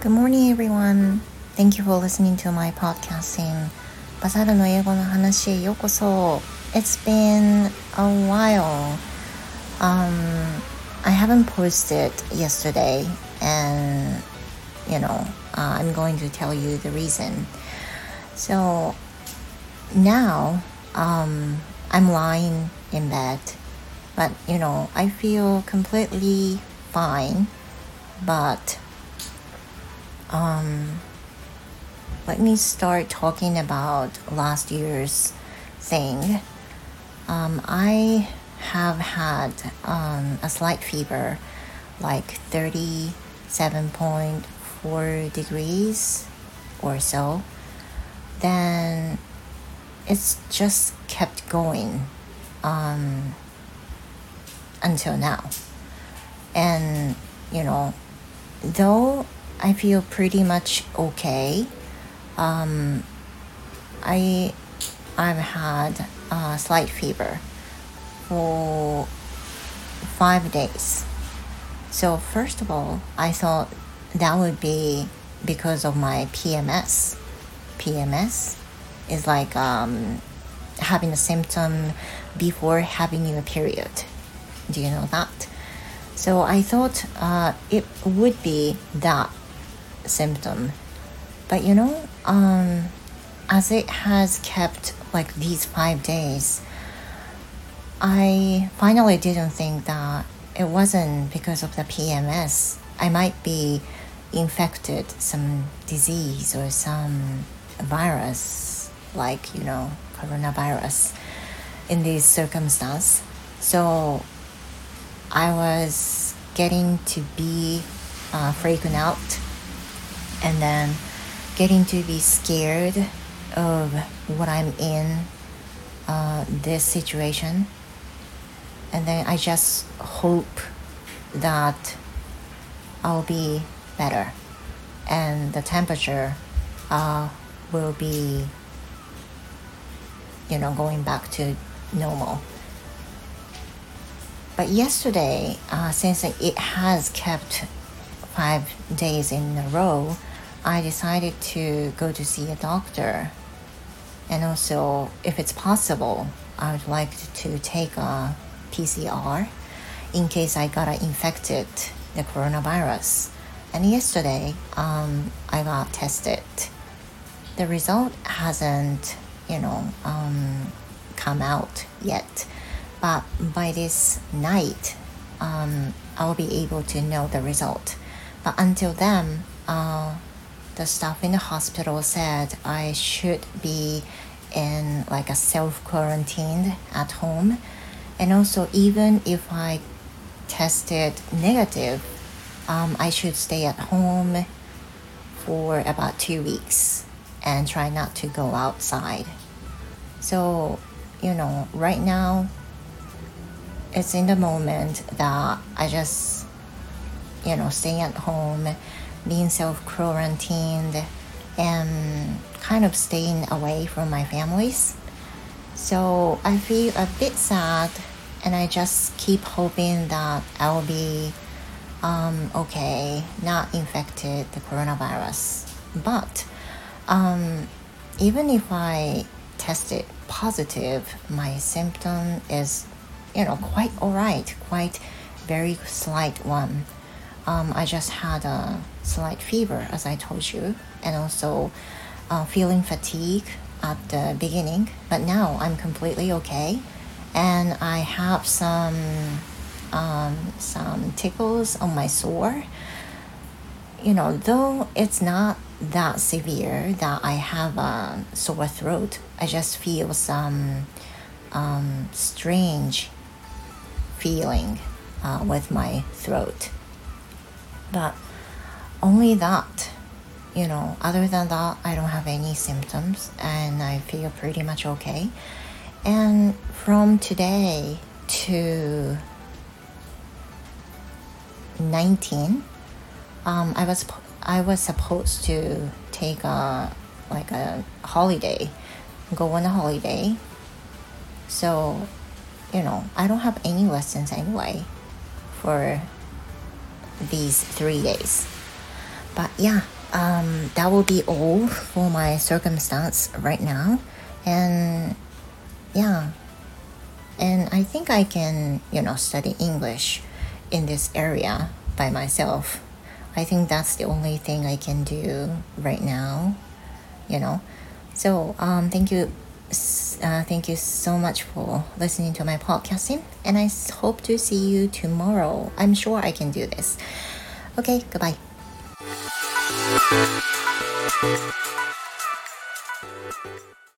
Good morning, everyone. Thank you for listening to my podcasting. バサルの英語の話へようこそ。It's been a while. Um, I haven't posted yesterday, and you know, uh, I'm going to tell you the reason. So now, um, I'm lying in bed, but you know, I feel completely fine, but um, let me start talking about last year's thing. Um, I have had um, a slight fever, like 37.4 degrees or so. Then it's just kept going um, until now. And, you know, though I feel pretty much okay, um, I I've had a slight fever for five days. So first of all, I thought that would be because of my PMS. PMS is like um, having a symptom before having your period. Do you know that? So I thought uh, it would be that symptom, but you know, um, as it has kept like these five days, I finally didn't think that it wasn't because of the PMS. I might be infected some disease or some virus, like you know, coronavirus, in this circumstance. So I was getting to be uh, freaking out, and then getting to be scared of what I'm in uh, this situation. And then I just hope that I'll be better and the temperature uh, will be, you know, going back to normal. But yesterday, uh, since it has kept five days in a row, I decided to go to see a doctor. And also, if it's possible, I would like to take a PCR in case I got infected the coronavirus. And yesterday, um, I got tested. The result hasn't, you know, um, come out yet. But by this night, um, I'll be able to know the result. But until then, uh, the staff in the hospital said I should be in like a self quarantined at home. And also, even if I tested negative, um, I should stay at home for about two weeks and try not to go outside. So, you know, right now, it's in the moment that I just, you know, stay at home being self quarantined and kind of staying away from my families. So I feel a bit sad and I just keep hoping that I'll be um, okay, not infected the coronavirus. But um, even if I tested positive, my symptom is, you know, quite alright, quite very slight one. Um, I just had a slight fever, as I told you, and also uh, feeling fatigue at the beginning. But now I'm completely okay, and I have some um, some tickles on my sore. You know, though it's not that severe that I have a sore throat, I just feel some um, strange feeling uh, with my throat. But only that you know other than that i don't have any symptoms and i feel pretty much okay and from today to 19 um, i was i was supposed to take a like a holiday go on a holiday so you know, I don't have any lessons anyway for these three days. But yeah, um, that will be all for my circumstance right now. And yeah, and I think I can, you know, study English in this area by myself. I think that's the only thing I can do right now, you know. So um, thank you, uh, thank you so much for listening to my podcasting, and I hope to see you tomorrow. I'm sure I can do this. Okay, goodbye.